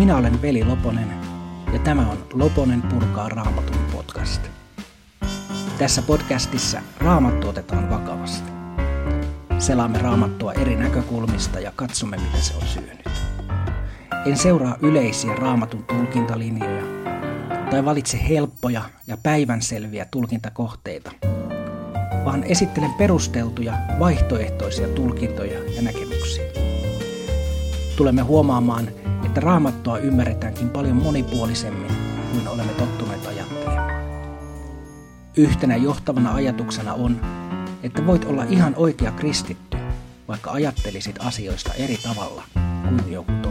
Minä olen Veli Loponen ja tämä on Loponen purkaa raamatun podcast. Tässä podcastissa raamattu otetaan vakavasti. Selaamme raamattua eri näkökulmista ja katsomme, mitä se on syönyt. En seuraa yleisiä raamatun tulkintalinjoja tai valitse helppoja ja päivänselviä tulkintakohteita, vaan esittelen perusteltuja, vaihtoehtoisia tulkintoja ja näkemyksiä. Tulemme huomaamaan, että raamattua ymmärretäänkin paljon monipuolisemmin kuin olemme tottuneet ajattelemaan. Yhtenä johtavana ajatuksena on, että voit olla ihan oikea kristitty, vaikka ajattelisit asioista eri tavalla kuin joku toinen.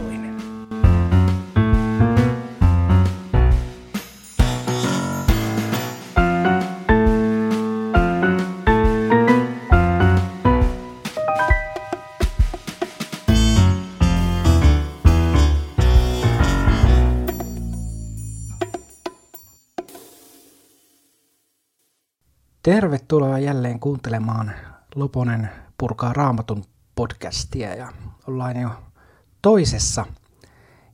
Tervetuloa jälleen kuuntelemaan Loponen purkaa raamatun podcastia ja ollaan jo toisessa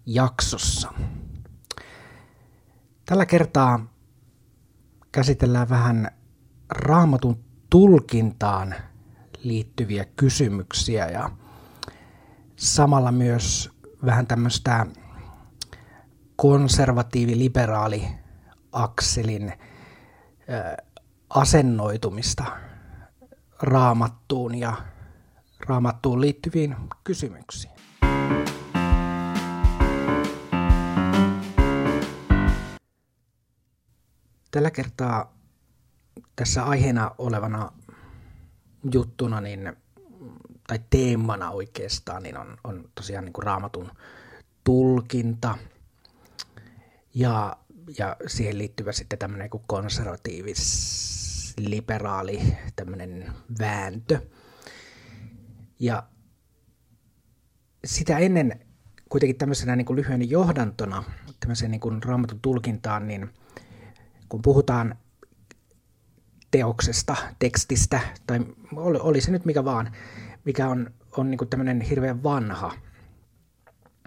jaksossa. Tällä kertaa käsitellään vähän raamatun tulkintaan liittyviä kysymyksiä ja samalla myös vähän tämmöistä konservatiivi-liberaali akselin asennoitumista raamattuun ja raamattuun liittyviin kysymyksiin. Tällä kertaa tässä aiheena olevana juttuna niin, tai teemana oikeastaan niin on, on tosiaan niin kuin raamatun tulkinta ja, ja siihen liittyvä sitten tämmöinen konservatiivis liberaali tämmöinen vääntö. Ja sitä ennen kuitenkin tämmöisenä niin kuin lyhyen johdantona tämmöiseen niin kuin raamatun tulkintaan, niin kun puhutaan teoksesta, tekstistä, tai oli, oli se nyt mikä vaan, mikä on, on niin kuin tämmöinen hirveän vanha,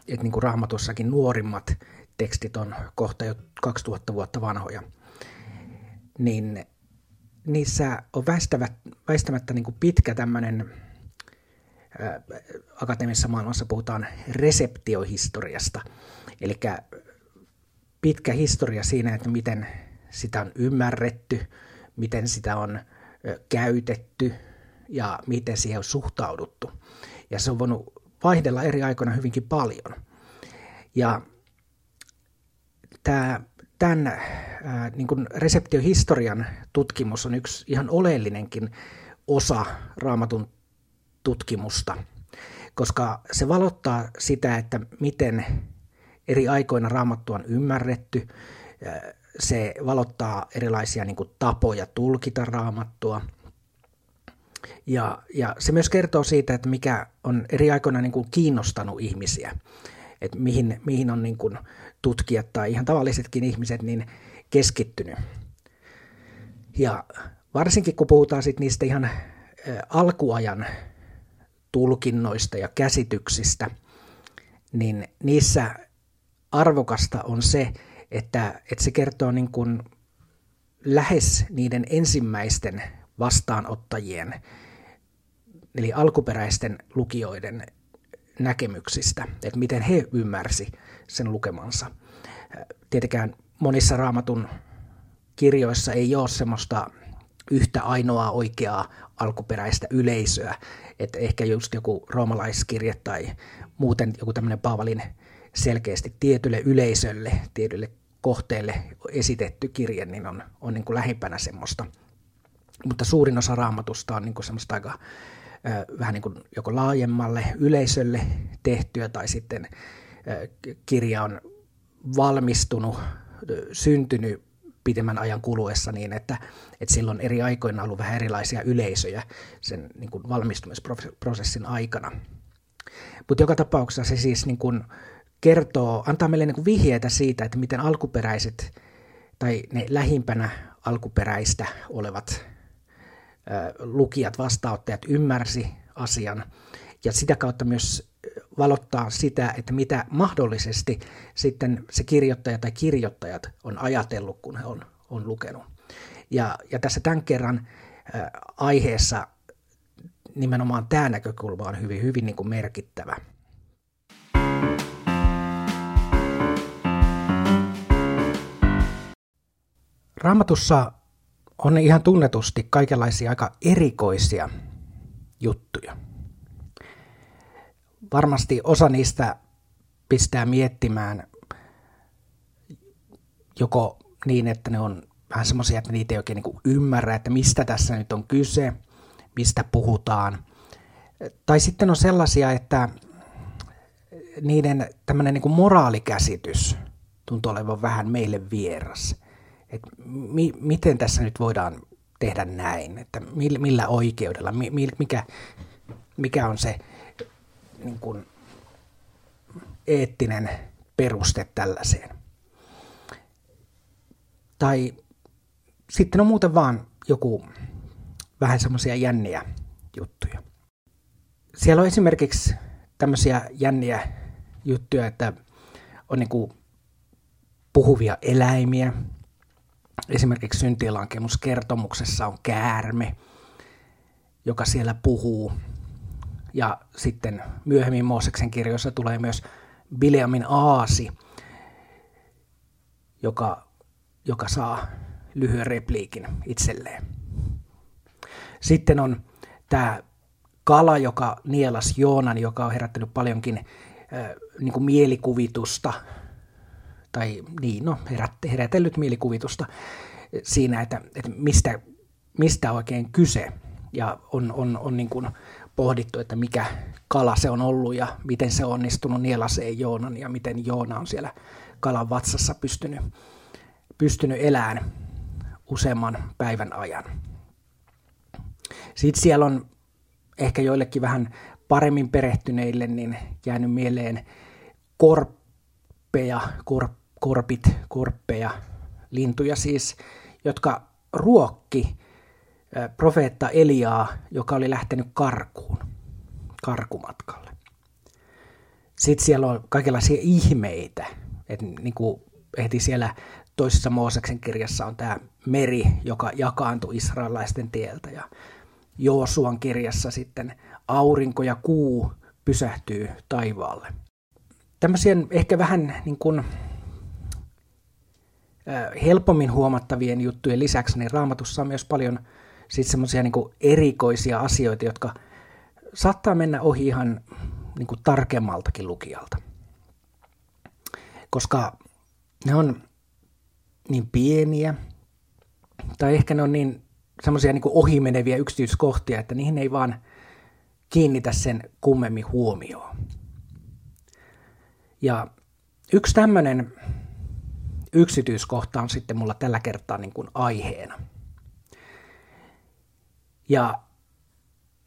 että niin kuin raamatussakin nuorimmat tekstit on kohta jo 2000 vuotta vanhoja, niin niissä on väistämättä, niin kuin pitkä tämmöinen, akateemisessa maailmassa puhutaan reseptiohistoriasta, eli pitkä historia siinä, että miten sitä on ymmärretty, miten sitä on käytetty ja miten siihen on suhtauduttu. Ja se on voinut vaihdella eri aikoina hyvinkin paljon. Ja tämä tämän ää, niin kuin reseptiohistorian tutkimus on yksi ihan oleellinenkin osa raamatun tutkimusta, koska se valottaa sitä, että miten eri aikoina raamattua on ymmärretty, se valottaa erilaisia niin kuin, tapoja tulkita raamattua, ja, ja se myös kertoo siitä, että mikä on eri aikoina niin kuin, kiinnostanut ihmisiä, että mihin, mihin on niin kuin, tutkijat tai ihan tavallisetkin ihmiset niin keskittynyt. Ja varsinkin kun puhutaan sit niistä ihan alkuajan tulkinnoista ja käsityksistä, niin niissä arvokasta on se, että, että se kertoo niin kuin lähes niiden ensimmäisten vastaanottajien, eli alkuperäisten lukijoiden näkemyksistä, että miten he ymmärsi sen lukemansa. Tietenkään monissa raamatun kirjoissa ei ole semmoista yhtä ainoaa oikeaa alkuperäistä yleisöä, että ehkä just joku roomalaiskirje tai muuten joku tämmöinen Paavalin selkeästi tietylle yleisölle, tietylle kohteelle esitetty kirje, niin on, on niin kuin lähimpänä semmoista. Mutta suurin osa raamatusta on niin kuin semmoista aika vähän niin kuin joko laajemmalle yleisölle tehtyä tai sitten kirja on valmistunut, syntynyt pitemmän ajan kuluessa niin, että, että silloin eri aikoina on ollut vähän erilaisia yleisöjä sen niin kuin valmistumisprosessin aikana. Mutta joka tapauksessa se siis niin kuin kertoo, antaa meille niin kuin vihjeitä siitä, että miten alkuperäiset tai ne lähimpänä alkuperäistä olevat lukijat, vastaanottajat ymmärsi asian ja sitä kautta myös valottaa sitä, että mitä mahdollisesti sitten se kirjoittaja tai kirjoittajat on ajatellut, kun he on, on lukenut. Ja, ja tässä tämän kerran aiheessa nimenomaan tämä näkökulma on hyvin, hyvin niin kuin merkittävä. Raamatussa on ihan tunnetusti kaikenlaisia aika erikoisia juttuja. Varmasti osa niistä pistää miettimään joko niin, että ne on vähän semmoisia, että niitä ei oikein niin ymmärrä, että mistä tässä nyt on kyse, mistä puhutaan. Tai sitten on sellaisia, että niiden tämmöinen niin moraalikäsitys tuntuu olevan vähän meille vieras – että mi, miten tässä nyt voidaan tehdä näin, että millä oikeudella, mikä, mikä on se niin kuin, eettinen peruste tällaiseen. Tai sitten on muuten vaan joku vähän semmoisia jänniä juttuja. Siellä on esimerkiksi tämmöisiä jänniä juttuja, että on niin kuin puhuvia eläimiä, Esimerkiksi syntilankemuskertomuksessa on käärme, joka siellä puhuu. Ja sitten myöhemmin Mooseksen kirjoissa tulee myös Bileamin aasi, joka, joka saa lyhyen repliikin itselleen. Sitten on tämä kala, joka nielas Joonan, joka on herättänyt paljonkin äh, niin mielikuvitusta tai niin, no, herät, herätellyt mielikuvitusta siinä, että, että mistä, mistä oikein kyse. Ja on, on, on niin kuin pohdittu, että mikä kala se on ollut ja miten se on onnistunut nielaseen Joonan ja miten Joona on siellä kalan vatsassa pystynyt, pystynyt elämään useamman päivän ajan. Sitten siellä on ehkä joillekin vähän paremmin perehtyneille niin jäänyt mieleen korppeja, korp, korpit, korppeja, lintuja siis, jotka ruokki profeetta Eliaa, joka oli lähtenyt karkuun, karkumatkalle. Sitten siellä on kaikenlaisia ihmeitä, että niin kuin heti siellä toisessa Mooseksen kirjassa on tämä meri, joka jakaantui israelaisten tieltä ja Joosuan kirjassa sitten aurinko ja kuu pysähtyy taivaalle. Tämmöisiä ehkä vähän niin kuin helpommin huomattavien juttujen lisäksi, niin raamatussa on myös paljon sitten semmoisia niin erikoisia asioita, jotka saattaa mennä ohi ihan niin kuin tarkemmaltakin lukijalta. Koska ne on niin pieniä, tai ehkä ne on niin semmoisia niin ohimeneviä yksityiskohtia, että niihin ei vaan kiinnitä sen kummemmin huomioon. Ja yksi tämmöinen yksityiskohta on sitten mulla tällä kertaa niin kuin aiheena. Ja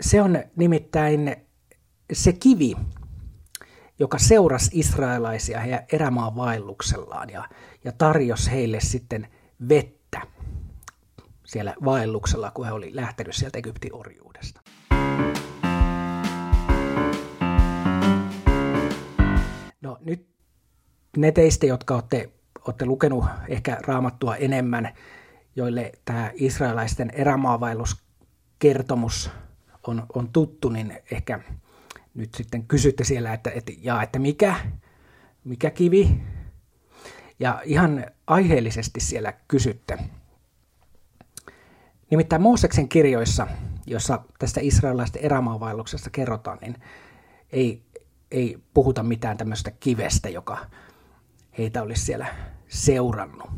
se on nimittäin se kivi, joka seurasi israelaisia heidän erämaan vaelluksellaan ja, ja tarjosi heille sitten vettä siellä vaelluksella, kun he oli lähtenyt sieltä Egyptin orjuudesta. No nyt ne teistä, jotka olette olette lukenut ehkä raamattua enemmän, joille tämä israelaisten erämaavaelluskertomus on, on tuttu, niin ehkä nyt sitten kysytte siellä, että, että, ja, että mikä, mikä kivi? Ja ihan aiheellisesti siellä kysytte. Nimittäin Mooseksen kirjoissa, jossa tästä israelaisten erämaavaelluksesta kerrotaan, niin ei, ei puhuta mitään tämmöistä kivestä, joka heitä olisi siellä seurannut.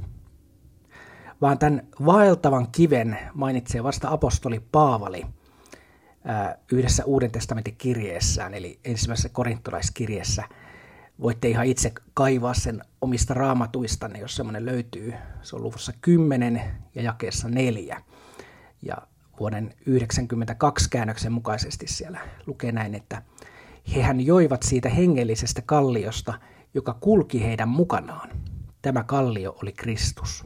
Vaan tämän vaeltavan kiven mainitsee vasta apostoli Paavali yhdessä Uuden testamentin kirjeessään, eli ensimmäisessä korintolaiskirjeessä. Voitte ihan itse kaivaa sen omista raamatuistanne, jos semmoinen löytyy. Se on luvussa 10 ja jakeessa 4. Ja vuoden 1992 käännöksen mukaisesti siellä lukee näin, että hehän joivat siitä hengellisestä kalliosta – joka kulki heidän mukanaan. Tämä kallio oli Kristus.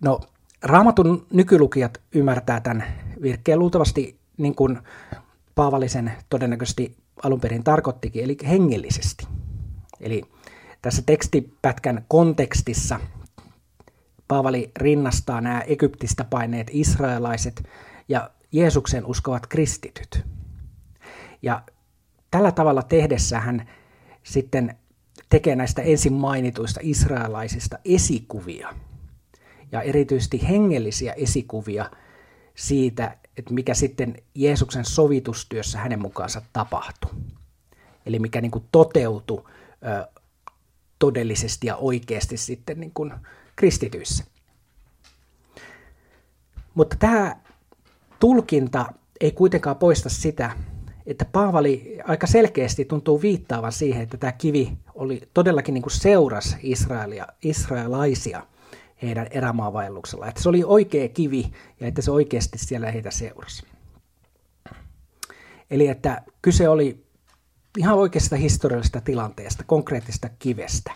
No, raamatun nykylukijat ymmärtää tämän virkkeen luultavasti niin kuin Paavallisen todennäköisesti alun perin tarkoittikin, eli hengellisesti. Eli tässä tekstipätkän kontekstissa Paavali rinnastaa nämä Egyptistä paineet israelaiset ja Jeesuksen uskovat kristityt. Ja tällä tavalla tehdessä hän sitten tekee näistä ensin mainituista israelaisista esikuvia ja erityisesti hengellisiä esikuvia siitä, että mikä sitten Jeesuksen sovitustyössä hänen mukaansa tapahtui. Eli mikä niin kuin toteutui ö, todellisesti ja oikeasti sitten niin kuin kristityissä. Mutta tämä tulkinta ei kuitenkaan poista sitä, että Paavali aika selkeästi tuntuu viittaavan siihen, että tämä kivi oli todellakin niin seuras Israelia, israelaisia heidän erämaavaelluksella. Että se oli oikea kivi ja että se oikeasti siellä heitä seurasi. Eli että kyse oli ihan oikeasta historiallisesta tilanteesta, konkreettisesta kivestä.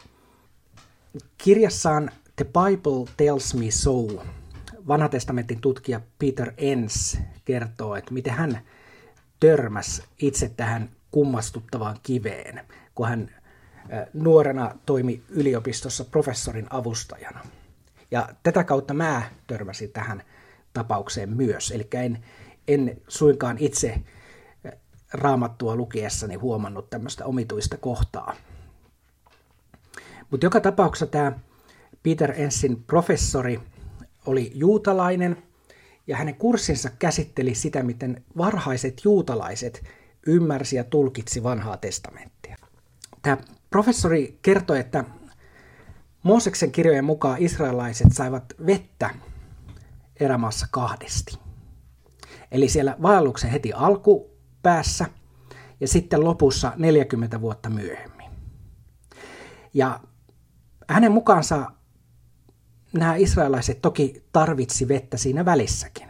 Kirjassaan The Bible Tells Me So vanha testamentin tutkija Peter Enns kertoo, että miten hän törmäsi itse tähän kummastuttavaan kiveen, kun hän nuorena toimi yliopistossa professorin avustajana. Ja tätä kautta mä törmäsin tähän tapaukseen myös. Eli en, en suinkaan itse raamattua lukiessani huomannut tämmöistä omituista kohtaa. Mutta joka tapauksessa tämä Peter Ensin professori oli juutalainen ja hänen kurssinsa käsitteli sitä, miten varhaiset juutalaiset ymmärsi ja tulkitsi vanhaa testamenttia. Tämä professori kertoi, että Mooseksen kirjojen mukaan israelaiset saivat vettä erämaassa kahdesti. Eli siellä vaelluksen heti alkupäässä ja sitten lopussa 40 vuotta myöhemmin. Ja hänen mukaansa nämä israelaiset toki tarvitsi vettä siinä välissäkin,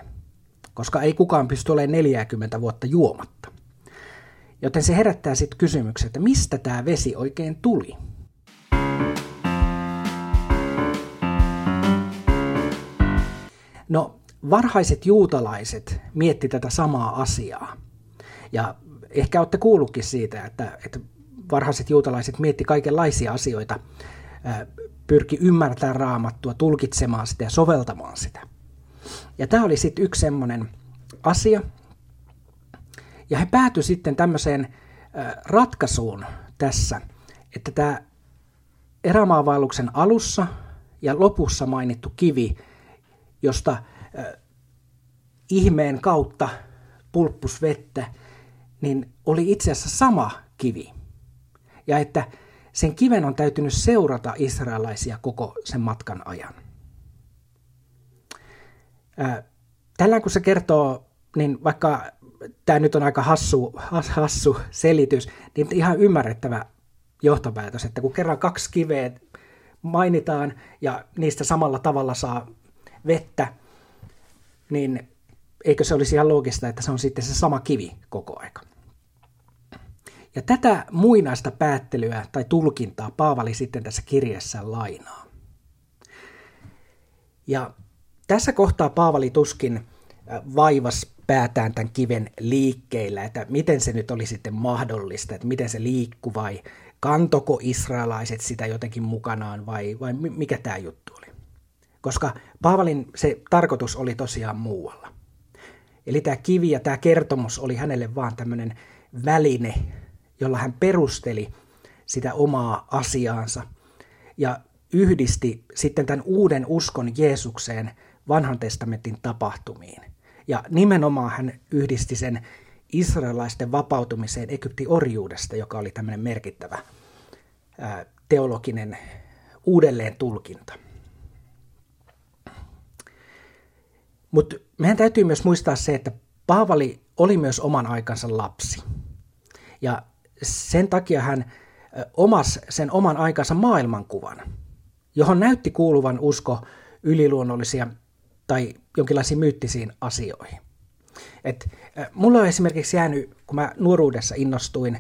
koska ei kukaan pysty olemaan 40 vuotta juomatta. Joten se herättää sitten kysymyksen, että mistä tämä vesi oikein tuli? No, varhaiset juutalaiset mietti tätä samaa asiaa. Ja ehkä olette kuullutkin siitä, että, että varhaiset juutalaiset mietti kaikenlaisia asioita pyrki ymmärtämään raamattua, tulkitsemaan sitä ja soveltamaan sitä. Ja tämä oli sitten yksi semmoinen asia. Ja he päätyi sitten tämmöiseen ratkaisuun tässä, että tämä erämaavaelluksen alussa ja lopussa mainittu kivi, josta ihmeen kautta pulppus vettä, niin oli itse asiassa sama kivi. Ja että sen kiven on täytynyt seurata israelaisia koko sen matkan ajan. Tällä kun se kertoo, niin vaikka tämä nyt on aika hassu, hassu selitys, niin ihan ymmärrettävä johtopäätös, että kun kerran kaksi kiveä mainitaan ja niistä samalla tavalla saa vettä, niin eikö se olisi ihan loogista, että se on sitten se sama kivi koko aika. Ja tätä muinaista päättelyä tai tulkintaa Paavali sitten tässä kirjassa lainaa. Ja tässä kohtaa Paavali tuskin äh, vaivas päätään tämän kiven liikkeillä, että miten se nyt oli sitten mahdollista, että miten se liikkui vai kantoko israelaiset sitä jotenkin mukanaan vai, vai mikä tämä juttu oli. Koska Paavalin se tarkoitus oli tosiaan muualla. Eli tämä kivi ja tämä kertomus oli hänelle vaan tämmöinen väline jolla hän perusteli sitä omaa asiaansa ja yhdisti sitten tämän uuden uskon Jeesukseen vanhan testamentin tapahtumiin. Ja nimenomaan hän yhdisti sen israelaisten vapautumiseen Egyptin orjuudesta, joka oli tämmöinen merkittävä teologinen uudelleen tulkinta. Mutta meidän täytyy myös muistaa se, että Paavali oli myös oman aikansa lapsi. Ja sen takia hän omas sen oman aikansa maailmankuvan, johon näytti kuuluvan usko yliluonnollisia tai jonkinlaisiin myyttisiin asioihin. Et, mulla on esimerkiksi jäänyt, kun mä nuoruudessa innostuin,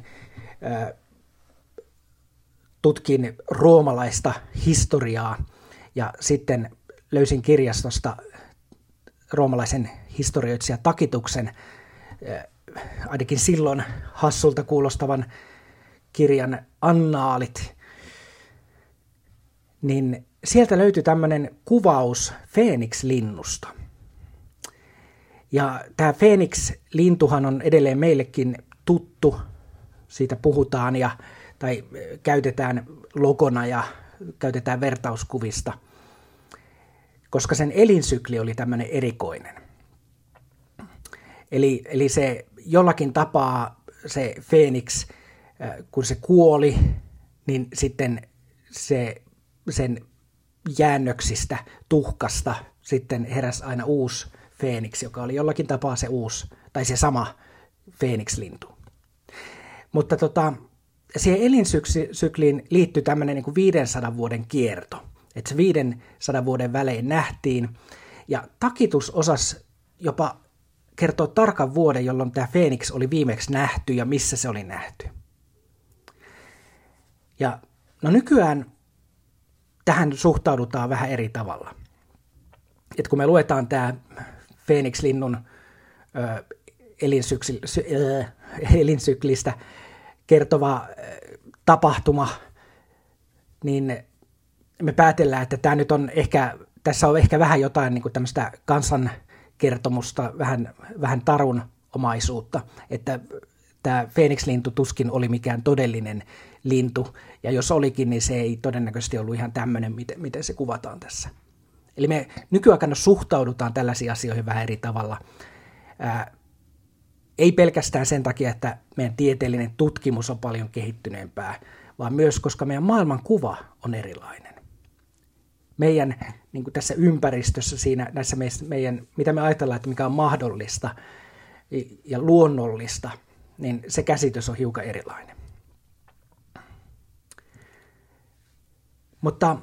tutkin roomalaista historiaa ja sitten löysin kirjastosta roomalaisen historioitsija Takituksen ainakin silloin hassulta kuulostavan kirjan annaalit, niin sieltä löytyi tämmöinen kuvaus Phoenix-linnusta. Ja tämä Phoenix-lintuhan on edelleen meillekin tuttu, siitä puhutaan ja, tai käytetään logona ja käytetään vertauskuvista, koska sen elinsykli oli tämmöinen erikoinen. Eli, eli se jollakin tapaa se Phoenix, äh, kun se kuoli, niin sitten se, sen jäännöksistä, tuhkasta, sitten heräsi aina uusi Phoenix, joka oli jollakin tapaa se uusi, tai se sama Phoenix-lintu. Mutta tota, siihen elinsykliin liittyy tämmöinen niin 500 vuoden kierto. Että se 500 vuoden välein nähtiin. Ja takitus osas jopa kertoa tarkan vuoden, jolloin tämä Phoenix oli viimeksi nähty ja missä se oli nähty. Ja no nykyään tähän suhtaudutaan vähän eri tavalla. Et kun me luetaan tämä Phoenix-linnun ö, ö, elinsyklistä kertova tapahtuma, niin me päätellään, että tämä nyt on ehkä, tässä on ehkä vähän jotain niin tämmöistä kansankertomusta, vähän, vähän tarun omaisuutta, että tämä Phoenix-lintu tuskin oli mikään todellinen lintu, ja jos olikin, niin se ei todennäköisesti ollut ihan tämmöinen, miten, miten se kuvataan tässä. Eli me nykyaikana suhtaudutaan tällaisiin asioihin vähän eri tavalla. Ää, ei pelkästään sen takia, että meidän tieteellinen tutkimus on paljon kehittyneempää, vaan myös koska meidän maailman kuva on erilainen. Meidän niin kuin tässä ympäristössä, siinä, näissä meidän, mitä me ajatellaan, että mikä on mahdollista ja luonnollista, niin se käsitys on hiukan erilainen. Mutta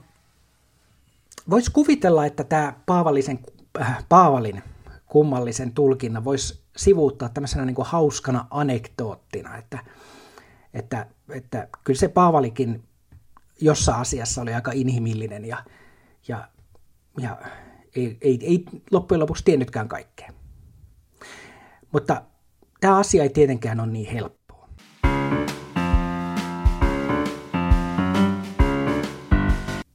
voisi kuvitella, että tämä Paavallisen, äh, Paavalin kummallisen tulkinnan voisi sivuuttaa tämmöisenä niin kuin hauskana anekdoottina, että, että, että kyllä se Paavalikin jossain asiassa oli aika inhimillinen ja, ja, ja ei, ei, ei loppujen lopuksi tiennytkään kaikkea. Mutta tämä asia ei tietenkään ole niin helppoa.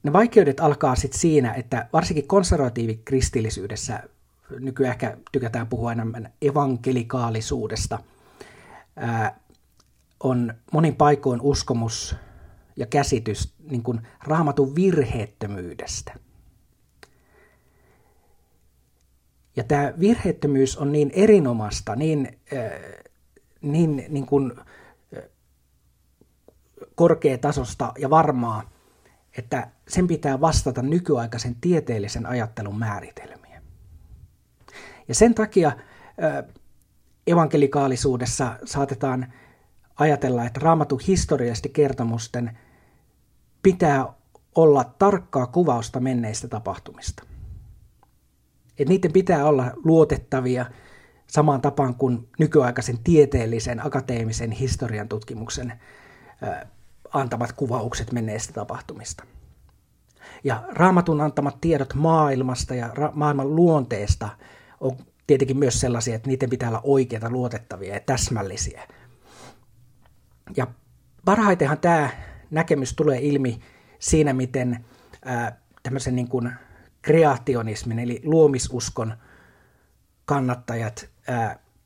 Ne vaikeudet alkaa sitten siinä, että varsinkin konservatiivikristillisyydessä nykyään ehkä tykätään puhua enemmän evankelikaalisuudesta, on monin paikoin uskomus ja käsitys niin kuin raamatun virheettömyydestä. Ja tämä virheettömyys on niin erinomasta, niin, äh, niin, niin kuin, äh, korkeatasosta ja varmaa, että sen pitää vastata nykyaikaisen tieteellisen ajattelun määritelmiin. Ja sen takia evankelikaalisuudessa saatetaan ajatella, että raamatun historiallisesti kertomusten pitää olla tarkkaa kuvausta menneistä tapahtumista. Et niiden pitää olla luotettavia samaan tapaan kuin nykyaikaisen tieteellisen, akateemisen historian tutkimuksen antamat kuvaukset menneistä tapahtumista. Ja raamatun antamat tiedot maailmasta ja ra- maailman luonteesta – on tietenkin myös sellaisia, että niiden pitää olla oikeita, luotettavia ja täsmällisiä. Ja parhaitenhan tämä näkemys tulee ilmi siinä, miten tämmöisen niin kuin kreationismin eli luomisuskon kannattajat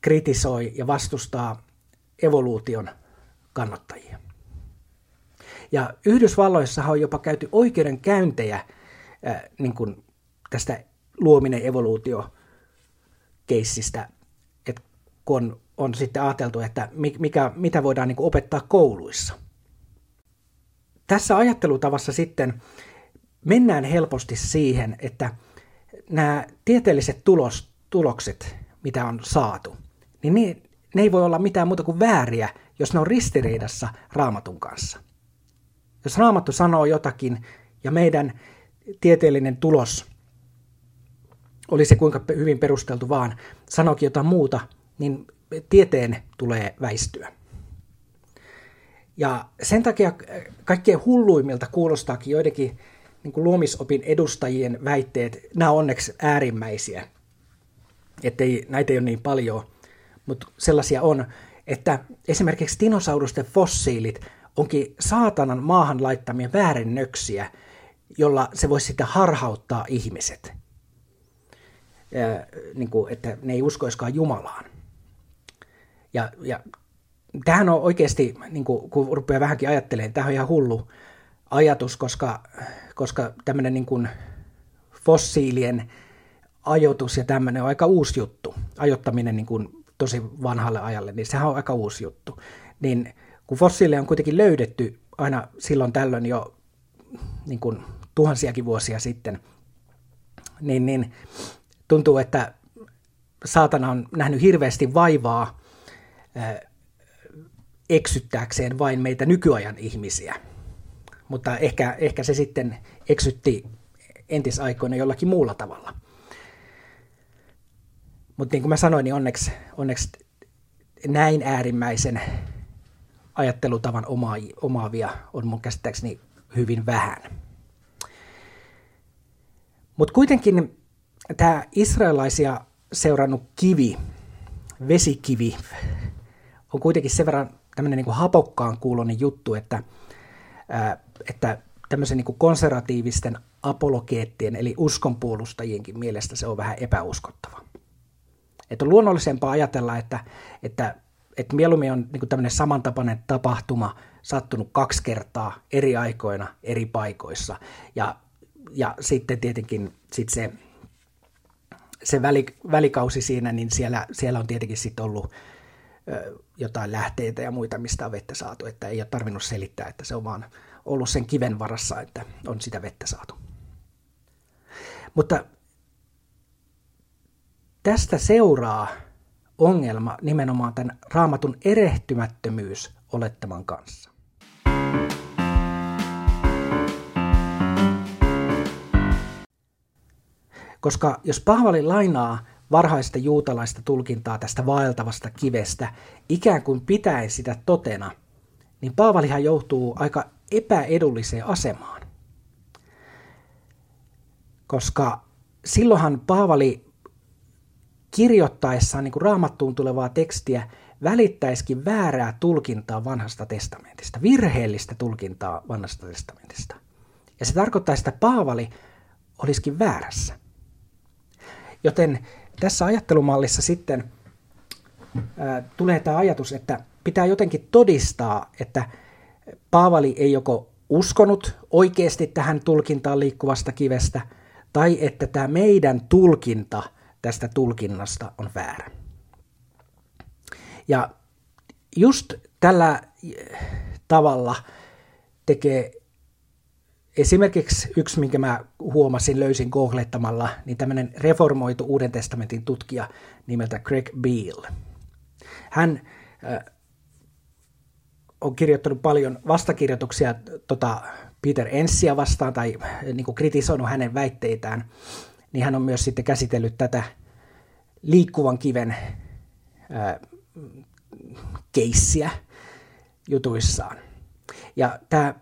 kritisoi ja vastustaa evoluution kannattajia. Ja Yhdysvalloissahan on jopa käyty oikeudenkäyntejä niin kuin tästä luominen evoluutio keissistä, että kun on, on sitten ajateltu, että mikä, mitä voidaan niin opettaa kouluissa. Tässä ajattelutavassa sitten mennään helposti siihen, että nämä tieteelliset tulos, tulokset, mitä on saatu, niin ne, ne ei voi olla mitään muuta kuin vääriä, jos ne on ristiriidassa raamatun kanssa. Jos raamattu sanoo jotakin ja meidän tieteellinen tulos oli se kuinka hyvin perusteltu vaan, sanokin jotain muuta, niin tieteen tulee väistyä. Ja sen takia kaikkein hulluimmilta kuulostaakin joidenkin niin kuin luomisopin edustajien väitteet, nämä on onneksi äärimmäisiä, ettei näitä ei ole niin paljon, mutta sellaisia on, että esimerkiksi dinosaurusten fossiilit onkin saatanan maahan laittamia väärennöksiä, jolla se voisi sitten harhauttaa ihmiset. Ja, niin kuin, että ne ei uskoiskaan Jumalaan. Ja, ja tämähän on oikeasti, niin kuin, kun rupeaa vähänkin ajattelemaan, tämä on ihan hullu ajatus, koska, koska tämmöinen niin kuin fossiilien ajoitus ja tämmöinen on aika uusi juttu. Ajottaminen niin kuin tosi vanhalle ajalle, niin sehän on aika uusi juttu. Niin kun fossiileja on kuitenkin löydetty aina silloin tällöin jo niin kuin tuhansiakin vuosia sitten, niin, niin tuntuu, että saatana on nähnyt hirveästi vaivaa eksyttääkseen vain meitä nykyajan ihmisiä. Mutta ehkä, ehkä se sitten eksytti entisaikoina jollakin muulla tavalla. Mutta niin kuin mä sanoin, niin onneksi, onneksi näin äärimmäisen ajattelutavan omaavia on mun käsittääkseni hyvin vähän. Mutta kuitenkin tämä israelaisia seurannut kivi, vesikivi, on kuitenkin sen verran tämmöinen niin hapokkaan kuulonen juttu, että, ää, että tämmöisen niin konservatiivisten apologeettien eli uskonpuolustajienkin mielestä se on vähän epäuskottava. Että on luonnollisempaa ajatella, että, että, että mieluummin on niin tämmöinen samantapainen tapahtuma sattunut kaksi kertaa eri aikoina eri paikoissa. Ja, ja sitten tietenkin sit se, se väli, välikausi siinä, niin siellä, siellä on tietenkin sitten ollut jotain lähteitä ja muita, mistä on vettä saatu. Että ei ole tarvinnut selittää, että se on vaan ollut sen kiven varassa, että on sitä vettä saatu. Mutta tästä seuraa ongelma nimenomaan tämän raamatun erehtymättömyys olettaman kanssa. Koska jos Paavali lainaa varhaista juutalaista tulkintaa tästä vaeltavasta kivestä, ikään kuin pitäen sitä totena, niin Paavalihan joutuu aika epäedulliseen asemaan. Koska silloinhan Paavali kirjoittaessaan niin kuin raamattuun tulevaa tekstiä välittäisikin väärää tulkintaa vanhasta testamentista, virheellistä tulkintaa vanhasta testamentista. Ja se tarkoittaa, että Paavali olisikin väärässä. Joten tässä ajattelumallissa sitten ää, tulee tämä ajatus, että pitää jotenkin todistaa, että Paavali ei joko uskonut oikeasti tähän tulkintaan liikkuvasta kivestä, tai että tämä meidän tulkinta tästä tulkinnasta on väärä. Ja just tällä tavalla tekee esimerkiksi yksi, minkä mä huomasin, löysin googlettamalla, niin tämmöinen reformoitu Uuden testamentin tutkija nimeltä Greg Beale. Hän äh, on kirjoittanut paljon vastakirjoituksia tota Peter Ensia vastaan tai niin kuin kritisoinut hänen väitteitään, niin hän on myös sitten käsitellyt tätä liikkuvan kiven ää, keissiä jutuissaan. Ja tämä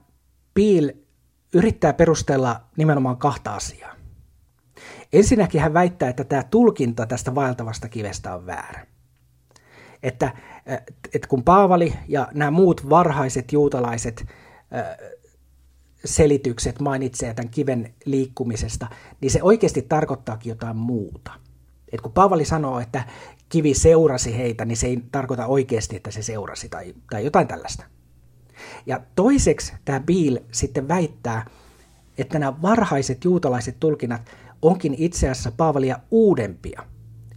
Peel yrittää perustella nimenomaan kahta asiaa. Ensinnäkin hän väittää, että tämä tulkinta tästä vaeltavasta kivestä on väärä. Että, että kun Paavali ja nämä muut varhaiset juutalaiset selitykset mainitsee tämän kiven liikkumisesta, niin se oikeasti tarkoittaakin jotain muuta. Et kun Paavali sanoo, että kivi seurasi heitä, niin se ei tarkoita oikeasti, että se seurasi tai, tai jotain tällaista. Ja toiseksi tämä Bill sitten väittää, että nämä varhaiset juutalaiset tulkinnat onkin itse asiassa Paavalia uudempia.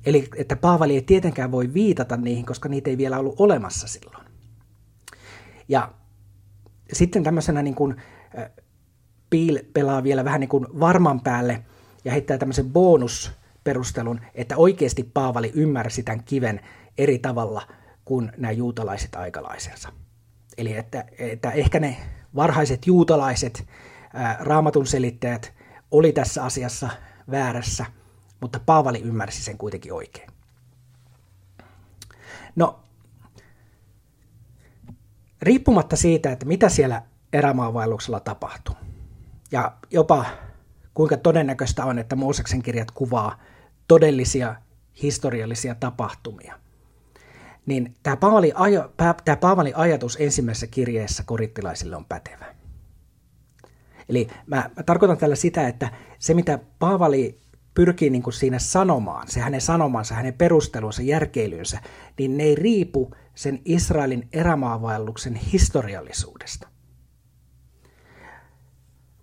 Eli että Paavali ei tietenkään voi viitata niihin, koska niitä ei vielä ollut olemassa silloin. Ja sitten tämmöisenä niin kuin, Bill pelaa vielä vähän niin kuin varman päälle ja heittää tämmöisen bonusperustelun, että oikeasti Paavali ymmärsi tämän kiven eri tavalla kuin nämä juutalaiset aikalaisensa. Eli että, että ehkä ne varhaiset juutalaiset ää, raamatun selittäjät oli tässä asiassa väärässä, mutta Paavali ymmärsi sen kuitenkin oikein. No, riippumatta siitä, että mitä siellä erämaavaelluksella tapahtuu, ja jopa kuinka todennäköistä on, että Mooseksen kirjat kuvaa todellisia historiallisia tapahtumia, niin tämä Paavali, ajo, tämä Paavali ajatus ensimmäisessä kirjeessä korittilaisille on pätevä. Eli mä, mä tarkoitan tällä sitä, että se mitä Paavali pyrkii niin kuin siinä sanomaan, se hänen sanomansa, hänen perustelunsa, järkeilynsä, niin ne ei riipu sen Israelin erämaavaelluksen historiallisuudesta.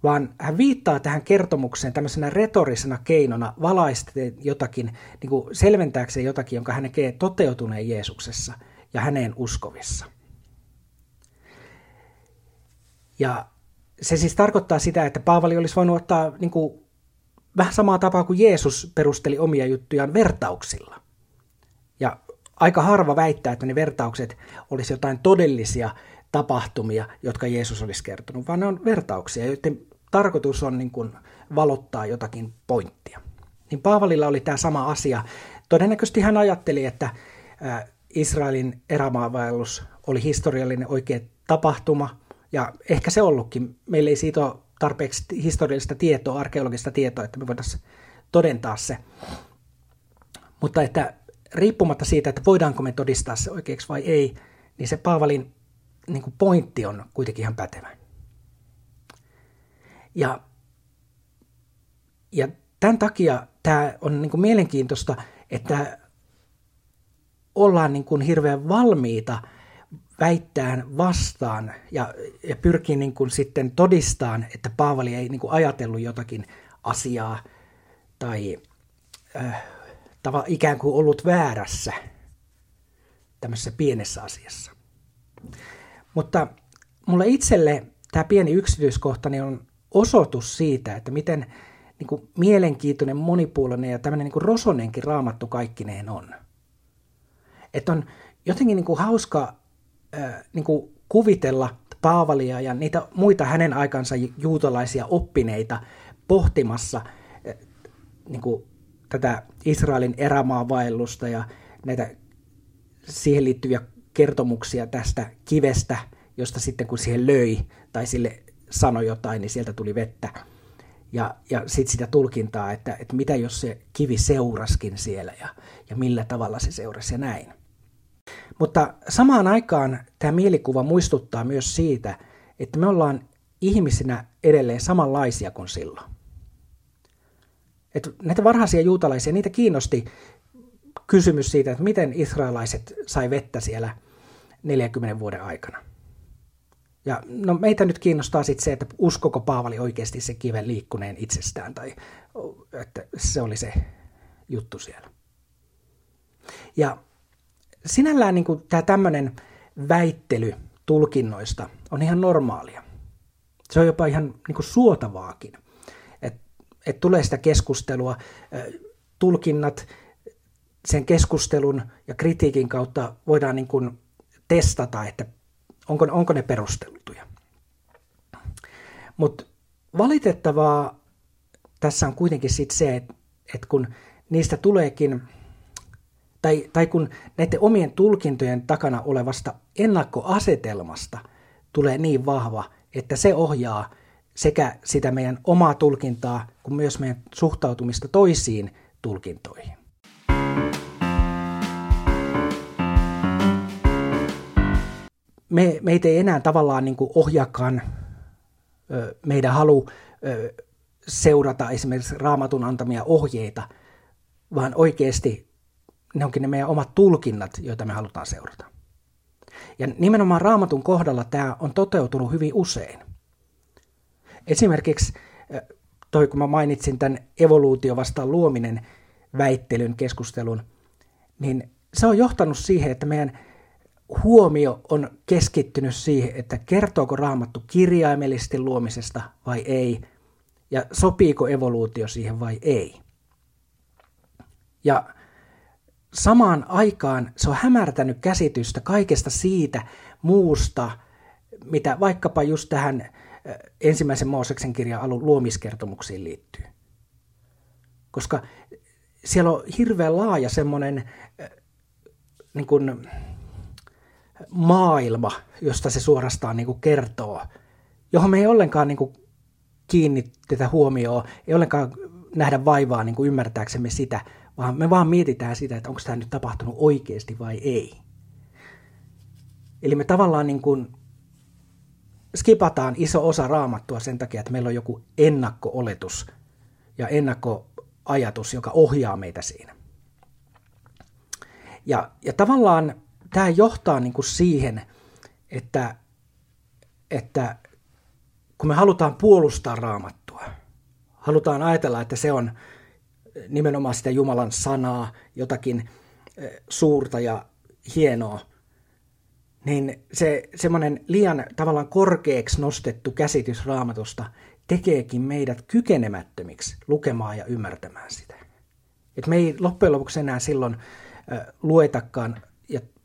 Vaan hän viittaa tähän kertomukseen tämmöisenä retorisena keinona valaisten jotakin, niin kuin selventääkseen jotakin, jonka hän näkee toteutuneen Jeesuksessa ja häneen uskovissa. Ja se siis tarkoittaa sitä, että Paavali olisi voinut ottaa niin kuin, vähän samaa tapaa kuin Jeesus perusteli omia juttujaan vertauksilla. Ja aika harva väittää, että ne vertaukset olisi jotain todellisia tapahtumia, jotka Jeesus olisi kertonut, vaan ne on vertauksia, joiden tarkoitus on niin kuin valottaa jotakin pointtia. Niin Paavalilla oli tämä sama asia. Todennäköisesti hän ajatteli, että Israelin erämaavaellus oli historiallinen oikea tapahtuma, ja ehkä se ollutkin. Meillä ei siitä ole tarpeeksi historiallista tietoa, arkeologista tietoa, että me voitaisiin todentaa se. Mutta että riippumatta siitä, että voidaanko me todistaa se oikeaksi vai ei, niin se Paavalin niin kuin pointti on kuitenkin ihan pätevä. Ja, ja tämän takia tämä on niin kuin mielenkiintoista, että ollaan niin kuin hirveän valmiita väittään vastaan ja, ja pyrkii niin kuin sitten todistamaan, että Paavali ei niin kuin ajatellut jotakin asiaa tai äh, tava, ikään kuin ollut väärässä tämmöisessä pienessä asiassa. Mutta mulle itselle tämä pieni yksityiskohtani on osoitus siitä, että miten niin kuin mielenkiintoinen, monipuolinen ja tämmöinen niin kuin rosonenkin raamattu kaikkineen on. Että on jotenkin niin kuin hauska äh, niin kuin kuvitella Paavalia ja niitä muita hänen aikansa juutalaisia oppineita pohtimassa äh, niin kuin tätä Israelin erämaavaellusta ja näitä siihen liittyviä kertomuksia tästä kivestä, josta sitten kun siihen löi tai sille sanoi jotain, niin sieltä tuli vettä. Ja, ja sitten sitä tulkintaa, että, että mitä jos se kivi seuraskin siellä ja, ja millä tavalla se seurasi ja näin. Mutta samaan aikaan tämä mielikuva muistuttaa myös siitä, että me ollaan ihmisinä edelleen samanlaisia kuin silloin. Että näitä varhaisia juutalaisia, niitä kiinnosti kysymys siitä, että miten israelaiset sai vettä siellä 40 vuoden aikana. Ja no meitä nyt kiinnostaa sitten se, että uskoko Paavali oikeasti se kiven liikkuneen itsestään, tai että se oli se juttu siellä. Ja sinällään niin tämä tämmöinen väittely tulkinnoista on ihan normaalia. Se on jopa ihan niin kuin suotavaakin. Että et tulee sitä keskustelua, tulkinnat sen keskustelun ja kritiikin kautta voidaan niin kuin testata, että onko, onko ne perusteltuja. Mutta valitettavaa tässä on kuitenkin sit se, että, että kun niistä tuleekin, tai, tai kun näiden omien tulkintojen takana olevasta ennakkoasetelmasta tulee niin vahva, että se ohjaa sekä sitä meidän omaa tulkintaa kuin myös meidän suhtautumista toisiin tulkintoihin. Me, meitä ei enää tavallaan niin ohjakaan meidän halu seurata esimerkiksi raamatun antamia ohjeita, vaan oikeasti ne onkin ne meidän omat tulkinnat, joita me halutaan seurata. Ja nimenomaan raamatun kohdalla tämä on toteutunut hyvin usein. Esimerkiksi toi, kun mä mainitsin tämän evoluutio vastaan luominen väittelyn, keskustelun, niin se on johtanut siihen, että meidän huomio on keskittynyt siihen, että kertooko raamattu kirjaimellisesti luomisesta vai ei, ja sopiiko evoluutio siihen vai ei. Ja samaan aikaan se on hämärtänyt käsitystä kaikesta siitä muusta, mitä vaikkapa just tähän ensimmäisen Mooseksen kirjan alun luomiskertomuksiin liittyy. Koska siellä on hirveän laaja semmoinen niin kuin, maailma, josta se suorastaan niin kuin kertoo, johon me ei ollenkaan niin kuin kiinnitetä huomioon, ei ollenkaan nähdä vaivaa niin kuin ymmärtääksemme sitä, vaan me vaan mietitään sitä, että onko tämä nyt tapahtunut oikeasti vai ei. Eli me tavallaan niin kuin skipataan iso osa raamattua sen takia, että meillä on joku ennakko-oletus ja ennakkoajatus, joka ohjaa meitä siinä. Ja, ja tavallaan tämä johtaa niin kuin siihen, että, että kun me halutaan puolustaa raamattua, halutaan ajatella, että se on nimenomaan sitä Jumalan sanaa, jotakin eh, suurta ja hienoa, niin se semmoinen liian tavallaan korkeaksi nostettu käsitys raamatusta tekeekin meidät kykenemättömiksi lukemaan ja ymmärtämään sitä. Et me ei loppujen lopuksi enää silloin ö, luetakaan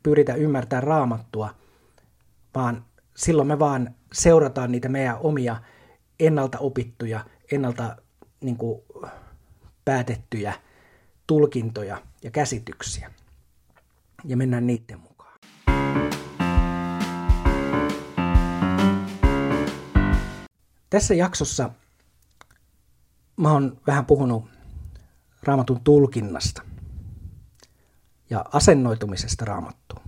pyritä ymmärtämään raamattua, vaan silloin me vaan seurataan niitä meidän omia ennalta opittuja, ennalta niin kuin, päätettyjä tulkintoja ja käsityksiä. Ja mennään niiden mukaan. Tässä jaksossa mä oon vähän puhunut raamatun tulkinnasta ja asennoitumisesta raamattuun.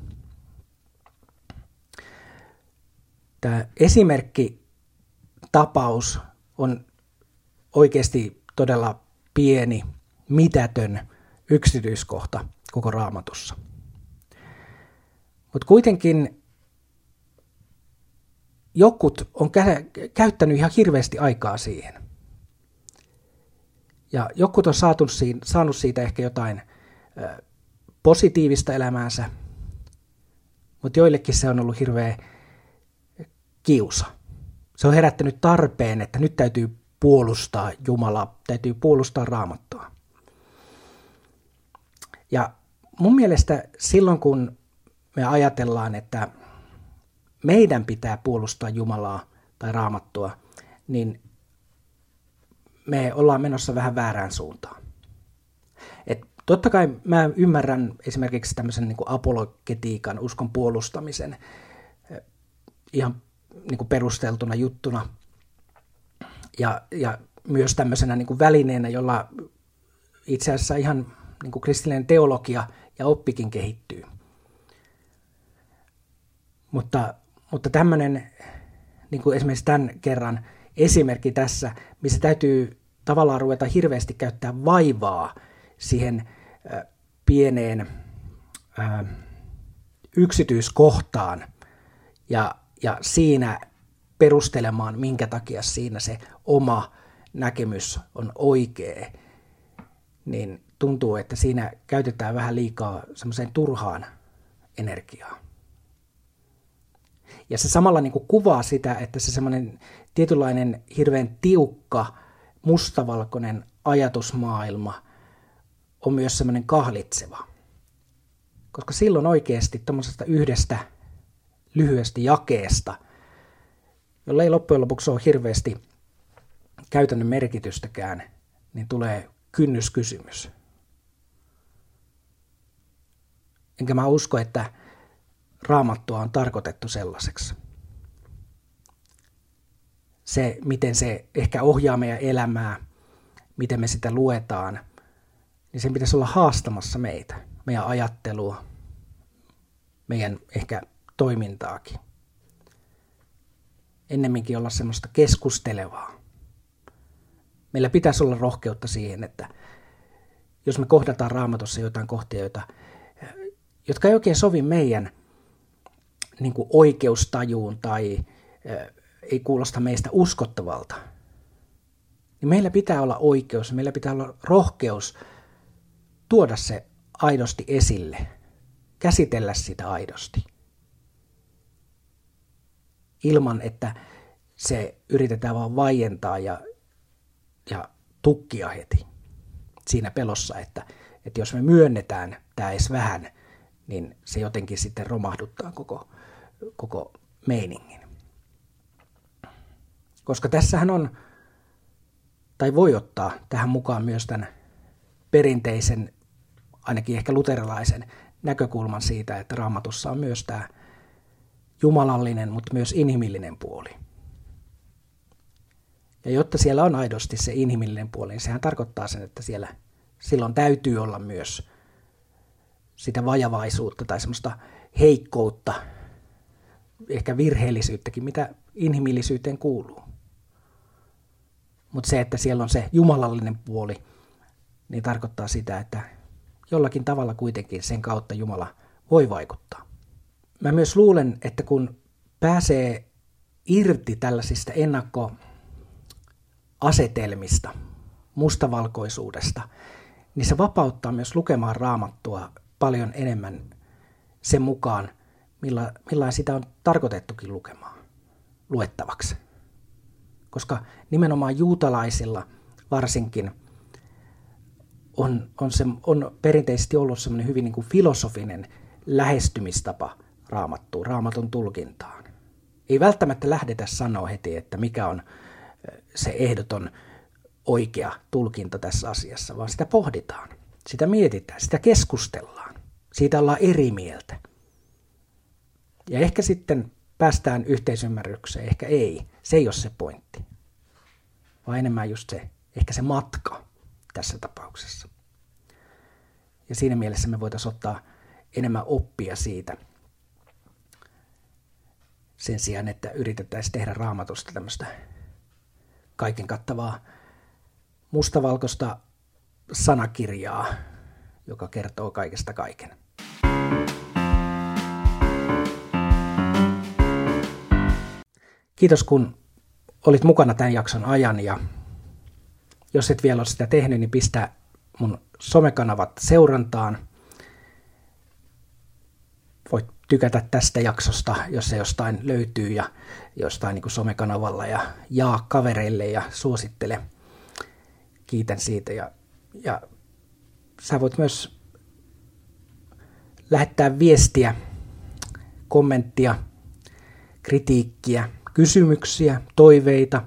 Tämä esimerkki tapaus on oikeasti todella pieni, mitätön yksityiskohta koko raamatussa. Mutta kuitenkin jokut on kä- käyttänyt ihan hirveästi aikaa siihen. Ja jokut on saatu saanut siitä ehkä jotain ö, positiivista elämäänsä, mutta joillekin se on ollut hirveä kiusa. Se on herättänyt tarpeen, että nyt täytyy puolustaa Jumalaa, täytyy puolustaa raamattua. Ja mun mielestä silloin, kun me ajatellaan, että meidän pitää puolustaa Jumalaa tai raamattua, niin me ollaan menossa vähän väärään suuntaan. Totta kai mä ymmärrän esimerkiksi tämmöisen niin apologetiikan, uskon puolustamisen eh, ihan niin kuin perusteltuna juttuna ja, ja myös tämmöisenä niin kuin välineenä, jolla itse asiassa ihan niin kuin kristillinen teologia ja oppikin kehittyy. Mutta mutta tämmöinen, niin kuin esimerkiksi tämän kerran esimerkki tässä, missä täytyy tavallaan ruveta hirveästi käyttää vaivaa siihen pieneen yksityiskohtaan ja, ja siinä perustelemaan, minkä takia siinä se oma näkemys on oikea, niin tuntuu, että siinä käytetään vähän liikaa semmoiseen turhaan energiaa. Ja se samalla niin kuin kuvaa sitä, että se semmoinen tietynlainen hirveän tiukka, mustavalkoinen ajatusmaailma on myös semmoinen kahlitseva. Koska silloin oikeasti tuommoisesta yhdestä lyhyestä jakeesta, jolla ei loppujen lopuksi ole hirveästi käytännön merkitystäkään, niin tulee kynnyskysymys. Enkä mä usko, että raamattua on tarkoitettu sellaiseksi. Se, miten se ehkä ohjaa meidän elämää, miten me sitä luetaan, niin sen pitäisi olla haastamassa meitä, meidän ajattelua, meidän ehkä toimintaakin. Ennemminkin olla semmoista keskustelevaa. Meillä pitäisi olla rohkeutta siihen, että jos me kohdataan raamatussa jotain kohtia, joita, jotka ei oikein sovi meidän niin kuin oikeustajuun tai ei kuulosta meistä uskottavalta, niin meillä pitää olla oikeus, meillä pitää olla rohkeus tuoda se aidosti esille, käsitellä sitä aidosti. Ilman, että se yritetään vaan vaientaa ja, ja tukkia heti siinä pelossa, että, että jos me myönnetään tämä edes vähän, niin se jotenkin sitten romahduttaa koko, koko meiningin. Koska tässähän on, tai voi ottaa tähän mukaan myös tämän perinteisen, ainakin ehkä luterilaisen näkökulman siitä, että raamatussa on myös tämä jumalallinen, mutta myös inhimillinen puoli. Ja jotta siellä on aidosti se inhimillinen puoli, niin sehän tarkoittaa sen, että siellä silloin täytyy olla myös sitä vajavaisuutta tai semmoista heikkoutta, ehkä virheellisyyttäkin, mitä inhimillisyyteen kuuluu. Mutta se, että siellä on se jumalallinen puoli, niin tarkoittaa sitä, että jollakin tavalla kuitenkin sen kautta Jumala voi vaikuttaa. Mä myös luulen, että kun pääsee irti tällaisista ennakkoasetelmista, mustavalkoisuudesta, niin se vapauttaa myös lukemaan raamattua paljon enemmän sen mukaan, millä, millä sitä on tarkoitettukin lukemaan, luettavaksi. Koska nimenomaan juutalaisilla varsinkin on, on, se, on perinteisesti ollut semmoinen hyvin niin kuin filosofinen lähestymistapa raamattuun, raamatun tulkintaan. Ei välttämättä lähdetä sanoa heti, että mikä on se ehdoton oikea tulkinta tässä asiassa, vaan sitä pohditaan, sitä mietitään, sitä keskustellaan, siitä ollaan eri mieltä. Ja ehkä sitten päästään yhteisymmärrykseen, ehkä ei. Se ei ole se pointti. Vaan enemmän just se, ehkä se matka tässä tapauksessa. Ja siinä mielessä me voitaisiin ottaa enemmän oppia siitä sen sijaan, että yritettäisiin tehdä raamatusta tämmöistä kaiken kattavaa mustavalkoista sanakirjaa, joka kertoo kaikesta kaiken. Kiitos kun olit mukana tämän jakson ajan ja jos et vielä ole sitä tehnyt, niin pistä mun somekanavat seurantaan. Voit tykätä tästä jaksosta, jos se jostain löytyy ja jostain niin kuin somekanavalla ja jaa kavereille ja suosittele. Kiitän siitä ja, ja sä voit myös lähettää viestiä, kommenttia, kritiikkiä, kysymyksiä, toiveita,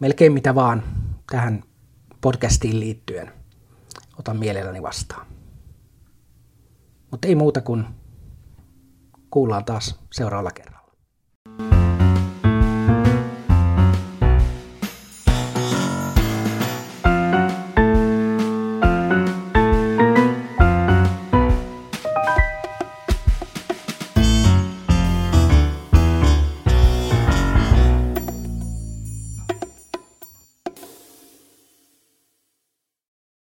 melkein mitä vaan tähän podcastiin liittyen. Otan mielelläni vastaan. Mutta ei muuta kuin kuullaan taas seuraavalla kerralla.